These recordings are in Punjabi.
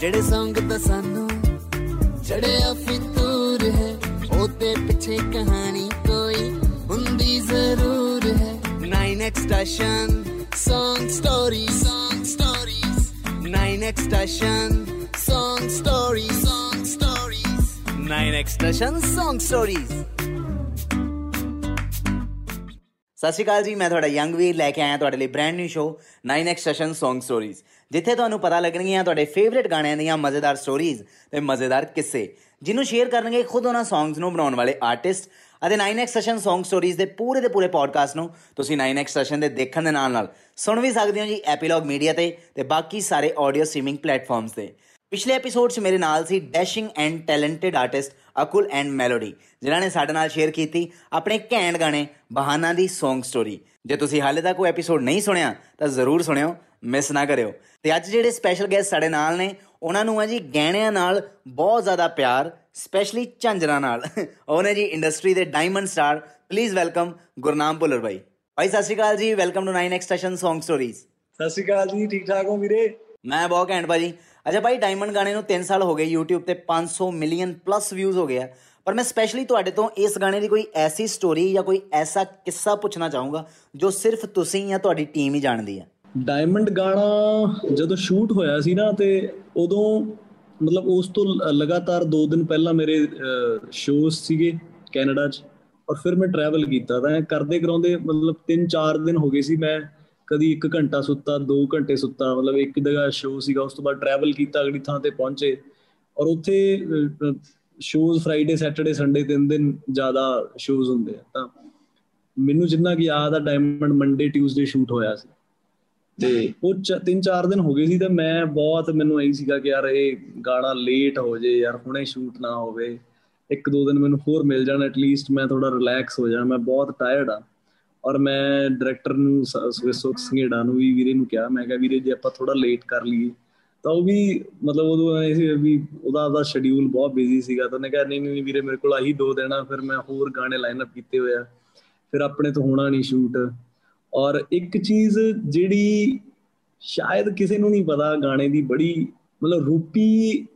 ਜਿਹੜੇ ਸੰਗ ਦਾ ਸਾਨੂੰ ਚੜਿਆ ਫਿਤੂਰ ਹੈ ਉਹਦੇ ਪਿੱਛੇ ਕਹਾਣੀ ਕੋਈ ਹੁੰਦੀ ਜ਼ਰੂਰ ਹੈ 9x station song stories song stories 9x station song stories song stories 9x station song stories ਸਤਿ ਸ਼੍ਰੀ ਅਕਾਲ ਜੀ, ਮੈਂ ਤੁਹਾਡਾ ਯੰਗ ਵੀਰ ਲੈ ਕੇ ਆਇਆ ਤੁਹਾਡੇ ਲਈ brand new show 9x session Song Stories ਜਿੱਥੇ ਤੁਹਾਨੂੰ ਪਤਾ ਲੱਗਣਗੀਆਂ ਤੁਹਾਡੇ ਫੇਵਰਿਟ ਗਾਣਿਆਂ ਦੀਆਂ ਮਜ਼ੇਦਾਰ ਸਟੋਰੀਜ਼ ਤੇ ਮਜ਼ੇਦਾਰ ਕਿੱਸੇ, ਜਿਹਨੂੰ ਸ਼ੇਅਰ ਕਰਨਗੇ ਖੁਦ ਉਹਨਾਂ ਸੌਂਗਸ ਨੂੰ ਬਣਾਉਣ ਵਾਲੇ ਆਰਟਿਸਟ ਅਤੇ 9x ਸੈਸ਼ਨ Song Stories ਦੇ ਪੂਰੇ ਦੇ ਪੂਰੇ ਪੋਡਕਾਸਟ ਨੂੰ ਤੁਸੀਂ 9x ਸੈਸ਼ਨ ਦੇ ਦੇਖਣ ਦੇ ਨਾਲ ਨਾਲ ਸੁਣ ਵੀ ਸਕਦੇ ਹੋ ਜੀ ਐਪੀਲੌਗ ਮੀਡੀਆ ਤੇ ਤੇ ਬਾਕੀ ਸਾਰੇ ਆਡੀਓ ਸਟ੍ਰੀਮਿੰਗ ਪਲੇਟਫਾਰਮਸ ਤੇ। ਪਿਛਲੇ ਐਪੀਸੋਡ 'ਚ ਮੇਰੇ ਨਾਲ ਸੀ dashing and talented artist Akull and melody ਜਿਨ੍ਹਾਂ ਨੇ ਸਾਡੇ ਨਾਲ ਸ਼ੇਅਰ ਕੀਤੀ ਆਪਣੇ ਘੈਂਟ ਗਾਣੇ ਬਹਾਨਾ ਦੀ Song ਸਟੋਰੀ ਜੇ ਤੁਸੀਂ ਹਾਲੇ ਤੱਕ ਉਹ ਐਪੀਸੋਡ ਨਹੀਂ ਸੁਣਿਆ ਤਾਂ ਜ਼ਰੂਰ ਸੁਣਿਓ ਮਿਸ ਨਾ ਕਰਿਓ। ਤੇ ਅੱਜ ਜਿਹੜੇ ਸਪੈਸ਼ਲ ਗੈਸਟ ਸਾਡੇ ਨਾਲ ਨੇ ਉਹਨਾਂ ਨੂੰ ਹੈ ਜੀ ਗਹਿਣਿਆਂ ਨਾਲ ਬਹੁਤ ਜ਼ਿਆਦਾ ਪਿਆਰ ਸਪੈਸ਼ਲੀ ਝਾਂਜਰਾਂ ਨਾਲ। ਉਹਨੇ ਜੀ ਇੰਡਸਟਰੀ ਦੇ diamond star please welcome Gurnam Bhullar ਭਾਈ ਭਾਈ ਸਤਿ ਸ਼੍ਰੀ ਅਕਾਲ ਜੀ। Welcome to 9 X station Song stories ਸਤਿ ਸ਼੍ਰੀ ਅਕਾਲ ਜੀ। ਠੀਕ ਠਾਕ ਹੋ ਵੀਰੇ? ਮੈਂ ਬਹੁਤ ਘੈਂਟ ਭਾਜੀ। ਅੱਛਾ ਭਾਈ ਡਾਇਮੰਡ ਗਾਣੇ ਨੂੰ 3 ਸਾਲ ਹੋ ਗਏ YouTube ਤੇ 500 ਮਿਲੀਅਨ ਪਲੱਸ ਵਿਊਜ਼ ਹੋ ਗਿਆ ਪਰ ਮੈਂ ਸਪੈਸ਼ਲੀ ਤੁਹਾਡੇ ਤੋਂ ਇਸ ਗਾਣੇ ਦੀ ਕੋਈ ਐਸੀ ਸਟੋਰੀ ਜਾਂ ਕੋਈ ਐਸਾ ਕਿੱਸਾ ਪੁੱਛਣਾ ਚਾਹੂੰਗਾ, ਜੋ ਸਿਰਫ ਤੁਸੀਂ ਜਾਂ ਤੁਹਾਡੀ ਟੀਮ ਹੀ ਜਾਣਦੀ ਹੈ ਡਾਇਮੰਡ ਗਾਣਾ ਜਦੋਂ ਸ਼ੂਟ ਹੋਇਆ ਸੀ ਨਾ, ਤੇ ਉਦੋਂ ਮਤਲਬ ਉਸ ਤੋਂ ਲਗਾਤਾਰ 2 ਦਿਨ ਪਹਿਲਾਂ ਮੇਰੇ ਸ਼ੋਜ਼ ਸੀਗੇ ਕੈਨੇਡਾ 'ਚ। ਔਰ ਫਿਰ ਮੈਂ ਟਰੈਵਲ ਕੀਤਾ। ਤਾਂ ਕਰਦੇ ਕਰਾਉਂਦੇ ਮਤਲਬ 3-4 ਦਿਨ ਹੋ ਗਏ ਸੀ ਮੈਂ ਕਦੀ 1 ਘੰਟਾ ਸੁੱਤਾ 2 ਘੰਟੇ ਸੁੱਤਾ, ਮਤਲਬ ਇੱਕ ਜਗ੍ਹਾ ਸ਼ੋਅ ਸੀਗਾ, ਉਸ ਤੋਂ ਬਾਅਦ ਟਰੈਵਲ ਕੀਤਾ, ਅਗਲੀ ਥਾਂ ਤੇ ਪਹੁੰਚੇ। ਔਰ ਉੱਥੇ ਸ਼ੋਜ਼ ਫਰਾਈਡੇ ਸੈਟਰਡੇ ਸੰਡੇ ਤਿੰਨ ਦਿਨ ਜ਼ਿਆਦਾ ਸ਼ੋਜ਼ ਹੁੰਦੇ ਆ। ਤਾਂ ਮੈਨੂੰ ਜਿੰਨਾ ਕਿ ਯਾਦ ਆ ਡਾਇਮੰਡ ਮੰਡੇ ਟਿਊਜ਼ਡੇ ਸ਼ੂਟ ਹੋਇਆ ਸੀ। ਤੇ ਉਹ ਤਿੰਨ ਚਾਰ ਦਿਨ ਹੋ ਗਏ ਸੀ ਤੇ ਮੈਂ ਬਹੁਤ, ਮੈਨੂੰ ਐਂ ਸੀਗਾ ਕਿ ਯਾਰ ਇਹ ਗਾਣਾ ਲੇਟ ਹੋ ਜੇ, ਯਾਰ ਹੁਣੇ ਸ਼ੂਟ ਨਾ ਹੋਵੇ। ਇੱਕ ਦੋ ਦਿਨ ਮੈਨੂੰ ਹੋਰ ਮਿਲ ਜਾਣ ਐਟਲੀਸਟ ਮੈਂ ਥੋੜਾ ਰਿਲੈਕਸ ਹੋ ਜਾ ਮੈਂ ਬਹੁਤ ਟਾਇਰਡ ਆ। ਔਰ ਮੈਂ ਡਾਇਰੈਕਟਰ ਨੂੰ ਸੁਖ ਸਿੰਘੇੜਾ ਨੂੰ ਵੀ ਵੀਰੇ ਨੂੰ ਕਿਹਾ, ਮੈਂ ਕਿਹਾ ਵੀਰੇ ਜੇ ਆਪਾਂ ਥੋੜਾ ਲੇਟ ਕਰ ਲਈਏ, ਤਾਂ ਉਹ ਵੀ ਮਤਲਬ ਉਦੋਂ ਐ ਸੀ ਵੀ ਉਹਦਾ ਉਹਦਾ ਸ਼ਡਿਊਲ ਬਹੁਤ ਬਿਜ਼ੀ ਸੀਗਾ, ਤਾਂ ਉਹਨੇ ਕਿਹਾ ਨਹੀਂ ਨਹੀਂ ਵੀਰੇ ਮੇਰੇ ਕੋਲ ਆਹੀ ਦੋ ਦੇਣਾ ਫਿਰ ਮੈਂ ਹੋਰ ਗਾਣੇ ਲਾਈਨ ਅਪ ਕੀਤੇ ਹੋਇਆ ਫਿਰ ਆਪਣੇ ਤੋਂ ਹੋਣਾ ਨਹੀਂ ਸ਼ੂਟ ਔਰ ਇੱਕ ਚੀਜ਼ ਜਿਹੜੀ ਸ਼ਾਇਦ ਕਿਸੇ ਨੂੰ ਨਹੀਂ ਪਤਾ, ਗਾਣੇ ਦੀ ਬੜੀ ਮਤਲਬ Roopi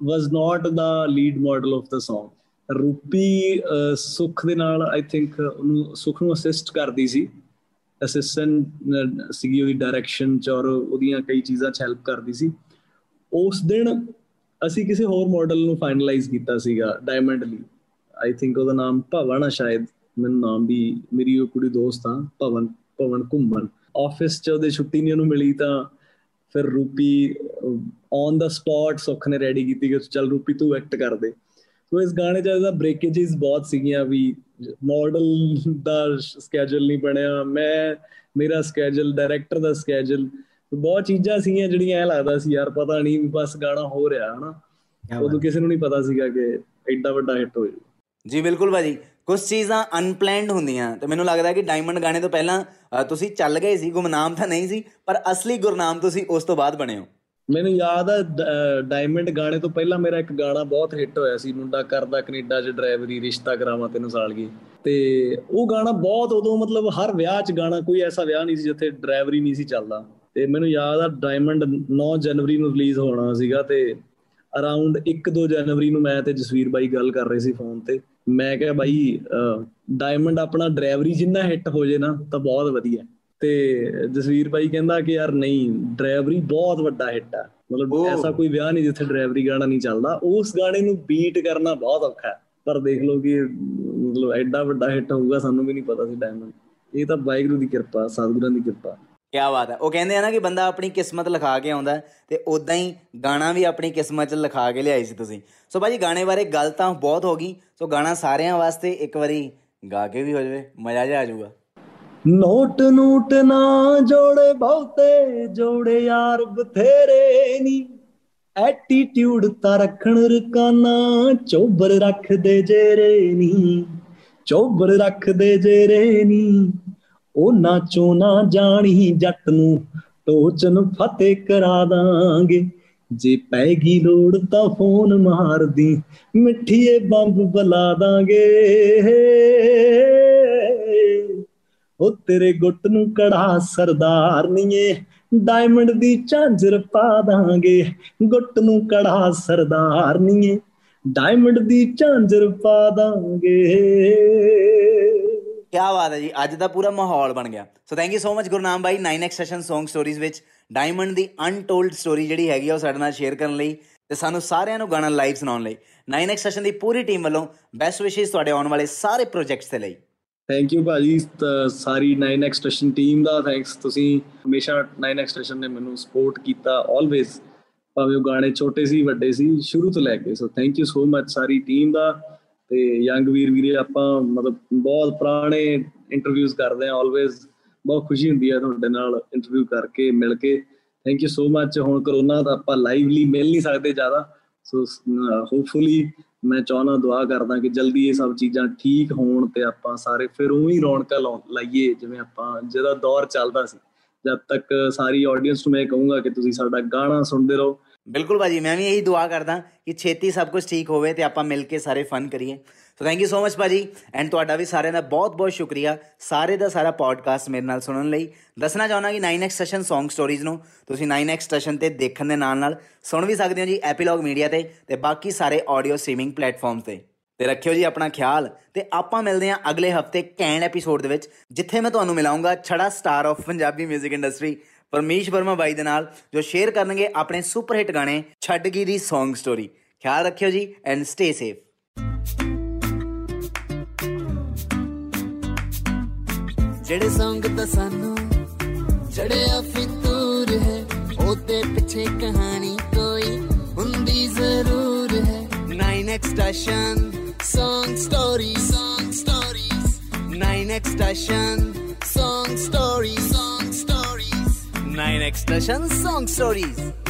was not the lead model of the Song Roopi Sukh ਦੇ ਨਾਲ ਆਈ ਥਿੰਕ ਉਹਨੂੰ ਸੁਖ ਨੂੰ ਅਸਿਸਟ ਕਰਦੀ ਸੀ। ਅਸਿਸਟੈਂਟ ਸੀਗੀ ਉਹਦੀ ਡਾਇਰੈਕਸ਼ਨ ਚ ਔਰ ਉਹਦੀਆਂ ਕਈ ਚੀਜ਼ਾਂ ਚ ਹੈਲਪ ਕਰਦੀ ਸੀ। ਉਸ ਦਿਨ ਅਸੀਂ ਕਿਸੇ ਹੋਰ ਮਾਡਲ ਨੂੰ ਫਾਈਨਲਾਈਜ਼ ਕੀਤਾ ਸੀਗਾ ਡਾਇਮੰਡ ਲਈ ਆਈ ਥਿੰਕ ਉਹਦਾ ਨਾਮ ਭਵਨ ਆ ਸ਼ਾਇਦ। ਮੈਨੂੰ ਨਾਮ ਵੀ, ਮੇਰੀ ਉਹ ਕੁੜੀ ਦੋਸਤ ਆ, ਭਵਨ ਭਵਨ ਕੁੰਮਨ ਆਫਿਸ ਚ ਉਹਦੇ ਛੁੱਟੀ ਨਹੀਂ ਉਹਨੂੰ ਮਿਲੀ ਤਾਂ ਫਿਰ ਰੂਪੀ ਔਨ ਦਾ ਸਪੌਟ ਸੁਖ ਨੇ ਰੈਡੀ ਕੀਤੀ ਕਿ ਚੱਲ ਰੂਪੀ ਤੂੰ ਐਕਟ ਕਰ ਦੇ। ਸੋ ਇਸ ਗਾਣੇ ਚ ਇਹਦਾ ਬ੍ਰੇਕੇजेस ਬਹੁਤ ਸੀਗੀਆਂ ਵੀ ਮਾਡਲ ਦਾ ਸਕੇਜੂਲ ਨਹੀਂ ਬਣਿਆ ਮੈਂ ਮੇਰਾ ਸਕੇਜੂਲ ਡਾਇਰੈਕਟਰ ਦਾ ਸਕੇਜੂਲ ਬਹੁਤ ਚੀਜ਼ਾਂ ਸੀਗੀਆਂ ਜਿਹੜੀਆਂ ਐ ਲੱਗਦਾ ਸੀ ਯਾਰ ਪਤਾ ਨਹੀਂ ਬਸ ਗਾਣਾ ਹੋ ਰਿਹਾ ਹਨਾ? ਉਦੋਂ ਕਿਸੇ ਨੂੰ ਨਹੀਂ ਪਤਾ ਸੀਗਾ ਕਿ ਐਡਾ ਵੱਡਾ ਹਿੱਟ ਹੋ ਜਾਊ ਜੀ ਬਿਲਕੁਲ ਭਾਜੀ। ਕੁਝ ਚੀਜ਼ਾਂ ਅਨਪਲੈਨਡ ਹੁੰਦੀਆਂ ਤੇ ਮੈਨੂੰ ਲੱਗਦਾ ਕਿ ਡਾਇਮੰਡ ਗਾਣੇ ਤੋਂ ਪਹਿਲਾਂ ਤੁਸੀਂ ਚੱਲ ਗਏ ਸੀ ਗੁਮਨਾਮ ਤਾਂ ਨਹੀਂ ਸੀ ਪਰ ਅਸਲੀ ਗੁਰਨਾਮ ਤੁਸੀਂ ਉਸ ਤੋਂ ਬਾਅਦ ਬਣੇ ਹੋ। ਮੈਨੂੰ ਯਾਦ ਆ ਡਾਇਮੰਡ ਗਾਣੇ ਤੋਂ ਪਹਿਲਾਂ ਮੇਰਾ ਇੱਕ ਗਾਣਾ ਬਹੁਤ ਹਿੱਟ ਹੋਇਆ ਸੀ, ਮੁੰਡਾ ਕਰਦਾ ਕੈਨੇਡਾ 'ਚ ਡਰਾਈਵਰੀ ਰਿਸ਼ਤਾ ਕਰਾਵਾਂ ਤੈਨੂੰ ਸਾਲ ਗਈ ਤੇ ਉਹ ਗਾਣਾ ਬਹੁਤ ਉਦੋਂ ਮਤਲਬ ਹਰ ਵਿਆਹ 'ਚ ਗਾਣਾ, ਕੋਈ ਐਸਾ ਵਿਆਹ ਨਹੀਂ ਸੀ ਜਿੱਥੇ ਡਰਾਈਵਰੀ ਨਹੀਂ ਸੀ ਚੱਲਦਾ। ਤੇ ਮੈਨੂੰ ਯਾਦ ਆ ਡਾਇਮੰਡ 9 ਜਨਵਰੀ ਨੂੰ ਰਿਲੀਜ਼ ਹੋਣਾ ਸੀਗਾ ਤੇ ਅਰਾਊਂਡ 1-2 ਜਨਵਰੀ ਨੂੰ ਮੈਂ ਤੇ ਜਸਵੀਰ ਬਾਈ ਗੱਲ ਕਰ ਰਹੇ ਸੀ ਫੋਨ ਤੇ। ਮੈਂ ਕਿਹਾ ਬਾਈ ਡਾਇਮੰਡ ਆਪਣਾ ਡਰਾਈਵਰੀ ਜਿੰਨਾ ਹਿੱਟ ਹੋ ਜੇ ਨਾ, ਤਾਂ ਬਹੁਤ ਵਧੀਆ। ਤੇ ਜਸਵੀਰ ਭਾਈ ਕਹਿੰਦਾ ਕਿ ਯਾਰ ਨਹੀਂ ਡਰਾਈਵਰੀ ਬਹੁਤ ਵੱਡਾ ਹਿੱਟ ਆ। ਮਤਲਬ ਐਸਾ ਕੋਈ ਵਿਆਹ ਨਹੀਂ ਜਿੱਥੇ ਡਰਾਈਵਰੀ ਗਾਣਾ ਨਹੀਂ ਚੱਲਦਾ। ਉਸ ਗਾਣੇ ਨੂੰ ਬੀਟ ਕਰਨਾ ਬਹੁਤ ਔਖਾ ਹੈ। ਪਰ ਦੇਖ ਲਓ ਕਿ ਮਤਲਬ ਐਡਾ ਵੱਡਾ ਹਿੱਟ ਹੋਊਗਾ ਸਾਨੂੰ ਵੀ ਨਹੀਂ ਪਤਾ ਸੀ ਡਾਇਮੰਡ ਇਹ ਤਾਂ ਵਾਹਿਗੁਰੂ ਦੀ ਕਿਰਪਾ ਸਤਿਗੁਰਾਂ ਦੀ ਕਿਰਪਾ। ਕੀ ਬਾਤ ਹੈ। ਉਹ ਕਹਿੰਦੇ ਆ ਨਾ ਕਿ ਬੰਦਾ ਆਪਣੀ ਕਿਸਮਤ ਲਿਖਾ ਕੇ ਆਉਂਦਾ ਤੇ ਉਦਾਂ ਹੀ ਗਾਣਾ ਵੀ ਆਪਣੀ ਕਿਸਮਤ 'ਚ ਲਿਖਾ ਕੇ ਲਿਆਈ ਸੀ ਤੁਸੀਂ। ਸੋ ਭਾਜੀ ਗਾਣੇ ਬਾਰੇ ਗੱਲ ਤਾਂ ਬਹੁਤ ਹੋ ਗਈ। ਸੋ ਗਾਣਾ ਸਾਰਿਆਂ ਵਾਸਤੇ ਇੱਕ ਵਾਰੀ ਗਾ ਕੇ ਵੀ ਹੋ ਜਾਵੇ ਮਜ਼ਾ ਜਾ ਆ ਜਾਊਗਾ। ਨੋਟ ਨੂਟ ਨਾ ਜੋੜੇ ਬਹੁਤੇ, ਜੋੜੇ ਯਾਰ ਬਥੇਰੇ ਨੀ। ਐਟੀਟਿਊਡ ਤਾਂ ਰੱਖਣ ਰਕਾਨਾ, ਚੋਬਰ ਰੱਖਦੇ ਜੇਰੇ ਨੀ। ਚੋਬਰ ਰੱਖਦੇ ਜੇਰੇ ਨੀ। ਉਹ ਨਾ ਚੋ ਨਾ ਜਾਣੀ ਜੱਟ ਨੂੰ, ਟੋਚਨ ਫਤਿਹ ਕਰਾ ਦਾਂਗੇ। ਜੇ ਪੈਗੀ ਲੋੜ ਤਾਂ ਫੋਨ ਮਾਰਦੀ, ਮਿੱਠੀਏ ਬੰਬ ਬਲਾ ਦਾਂਗੇ। ਉਹ ਤੇਰੇ ਗੁੱਟ ਨੂੰ ਕੜਾ ਸਰਦਾਰ ਨੀਏ। ਡਾਇਮੰਡ ਦੀ ਝਾਂਜਰ ਪਾ ਦਾਂਗੇ। ਗੁੱਟ ਨੂੰ ਕੜਾ ਸਰਦਾਰਨੀਏ ਡਾਇਮੰਡ ਦੀ ਝਾਂਜਰ ਪਾ ਦਾਂਗੇ। ਕੀ ਬਾਤ ਹੈ ਜੀ, ਅੱਜ ਦਾ ਪੂਰਾ ਮਾਹੌਲ ਬਣ ਗਿਆ। So thank you so much Gurnam by 9x session Song stories ਵਿੱਚ। ਡਾਇਮੰਡ ਦੀ ਅਨਟੋਲਡ ਸਟੋਰੀ ਜਿਹੜੀ ਹੈਗੀ ਆ, ਉਹ ਸਾਡੇ ਨਾਲ ਸ਼ੇਅਰ ਕਰਨ ਲਈ ਤੇ ਸਾਨੂੰ ਸਾਰਿਆਂ ਨੂੰ ਗਾਣਾ ਲਾਈਵ ਸੁਣਾਉਣ ਲਈ। 9x ਸੈਸ਼ਨ ਦੀ ਪੂਰੀ ਟੀਮ ਵੱਲੋਂ ਬੈਸਟ ਵਿਸ਼ੇਸ ਤੁਹਾਡੇ ਆਉਣ ਵਾਲੇ ਸਾਰੇ ਪ੍ਰੋਜੈਕਟਸ ਦੇ ਲਈ। ਥੈਂਕ ਯੂ ਭਾਜੀ ਸਾਰੀ 9x ਸਟੇਸ਼ਨ ਟੀਮ ਦਾ ਥੈਂਕਸ ਤੁਸੀਂ ਹਮੇਸ਼ਾ 9x ਸਟੇਸ਼ਨ ਨੇ ਮੈਨੂੰ ਸਪੋਰਟ ਕੀਤਾ ਆਲਵੇਜ਼ ਭਾਵੇਂ ਉਹ ਗਾਣੇ ਛੋਟੇ ਸੀ, ਵੱਡੇ ਸੀ, ਸ਼ੁਰੂ ਤੋਂ ਲੈ ਕੇ। So thank you so much sorry team ਦਾ। ਤੇ ਯੰਗ ਵੀਰ ਵੀਰੇ, ਆਪਾਂ ਮਤਲਬ ਬਹੁਤ ਪੁਰਾਣੇ ਇੰਟਰਵਿਊਜ਼ ਕਰਦੇ ਆ ਆਲਵੇਜ਼ ਬਹੁਤ ਖੁਸ਼ੀ ਹੁੰਦੀ ਹੈ ਤੁਹਾਡੇ ਨਾਲ ਇੰਟਰਵਿਊ ਕਰਕੇ, ਮਿਲ ਕੇ। ਥੈਂਕ ਯੂ ਸੋ ਮਚ ਹੁਣ ਕਰੋਨਾ ਦਾ ਆਪਾਂ ਲਾਈਵਲੀ ਮਿਲ ਨਹੀਂ ਸਕਦੇ ਜ਼ਿਆਦਾ। ਸੋ ਹੋਪਫੁਲੀ ਮੈਂ ਚਾਹਨਾ ਦੁਆ ਕਰਦਾ ਕਿ ਜਲਦੀ ਇਹ ਸਭ ਚੀਜ਼ਾਂ ਠੀਕ ਹੋਣ ਤੇ ਆਪਾਂ ਸਾਰੇ ਫਿਰ ਉਹੀ ਰੌਣਕਾਂ ਲਾਈਏ, ਜਿਵੇਂ ਆਪਾਂ ਜਿਹਦਾ ਦੌਰ ਚੱਲਦਾ ਸੀ। ਜਦ ਤੱਕ ਸਾਰੀ ਆਡੀਅנס ਨੂੰ ਮੈਂ ਕਹੂੰਗਾ ਕਿ ਤੁਸੀਂ ਸਾਡਾ ਗਾਣਾ ਸੁਣਦੇ ਰਹੋ ਬਿਲਕੁਲ ਭਾਜੀ, ਮੈਂ ਵੀ ਇਹੀ ਦੁਆ ਕਰਦਾ ਕਿ ਛੇਤੀ ਸਭ ਕੁਝ ਠੀਕ ਹੋਵੇ ਤੇ ਆਪਾਂ ਮਿਲ ਕੇ ਸਾਰੇ ਫਨ ਕਰੀਏ। So thank you so much ਭਾਜੀ ਐਂਡ ਤੁਹਾਡਾ ਵੀ ਸਾਰਿਆਂ ਦਾ ਬਹੁਤ-ਬਹੁਤ ਸ਼ੁਕਰੀਆ ਸਾਰੇ ਦਾ ਸਾਰਾ ਪੋਡਕਾਸਟ ਮੇਰੇ ਨਾਲ ਸੁਣਨ ਲਈ। ਦੱਸਣਾ ਚਾਹੁੰਦਾ ਕਿ 9x ਸੈਸ਼ਨ Song Stories ਨੂੰ ਤੁਸੀਂ 9x ਸਟੇਸ਼ਨ ਤੇ ਦੇਖਣ ਦੇ ਨਾਲ-ਨਾਲ ਸੁਣ ਵੀ ਸਕਦੇ ਹੋ ਜੀ ਐਪੀਲੌਗ ਮੀਡੀਆ ਤੇ ਤੇ ਬਾਕੀ ਸਾਰੇ ਆਡੀਓ ਸਟ੍ਰੀਮਿੰਗ ਪਲੇਟਫਾਰਮਸ ਤੇ। ਤੇ ਰੱਖਿਓ ਜੀ ਆਪਣਾ ਖਿਆਲ ਤੇ ਆਪਾਂ ਮਿਲਦੇ ਹਾਂ ਅਗਲੇ ਹਫ਼ਤੇ ਕੈਂਡ ਐਪੀਸੋਡ ਦੇ ਵਿੱਚ, ਜਿੱਥੇ ਮੈਂ ਤੁਹਾਨੂੰ ਮਿਲਾਉਂਗਾ ਛੜਾ star of Punjabi 뮤직 industry Parmish Verma ਬਾਈ ਦੇ ਨਾਲ ਜੋ ਸ਼ੇਅਰ ਕਰਨਗੇ ਆਪਣੇ ਸੁਪਰ ਹਿੱਟ ਗਾਣੇ ਛੱਡ ਗਈ ਦੀ Song ਸਟੋਰੀ ਖਿਆਲ ਰੱਖਿਓ ਜੀ ਐਂਡ ਸਟੇ ਸੇਫ ਜਿਹੜੇ ਸੰਗ ਤਾਂ ਸਾਨੂੰ ਚੜਿਆ ਫਿਤੂਰ ਹੈ ਉਹਦੇ ਪਿੱਛੇ ਕਹਾਣੀ ਕੋਈ ਹੁੰਦੀ ਜ਼ਰੂਰ ਹੈ। 9x station Song Stories Song Stories 9x station Song Stories 9 expression song stories.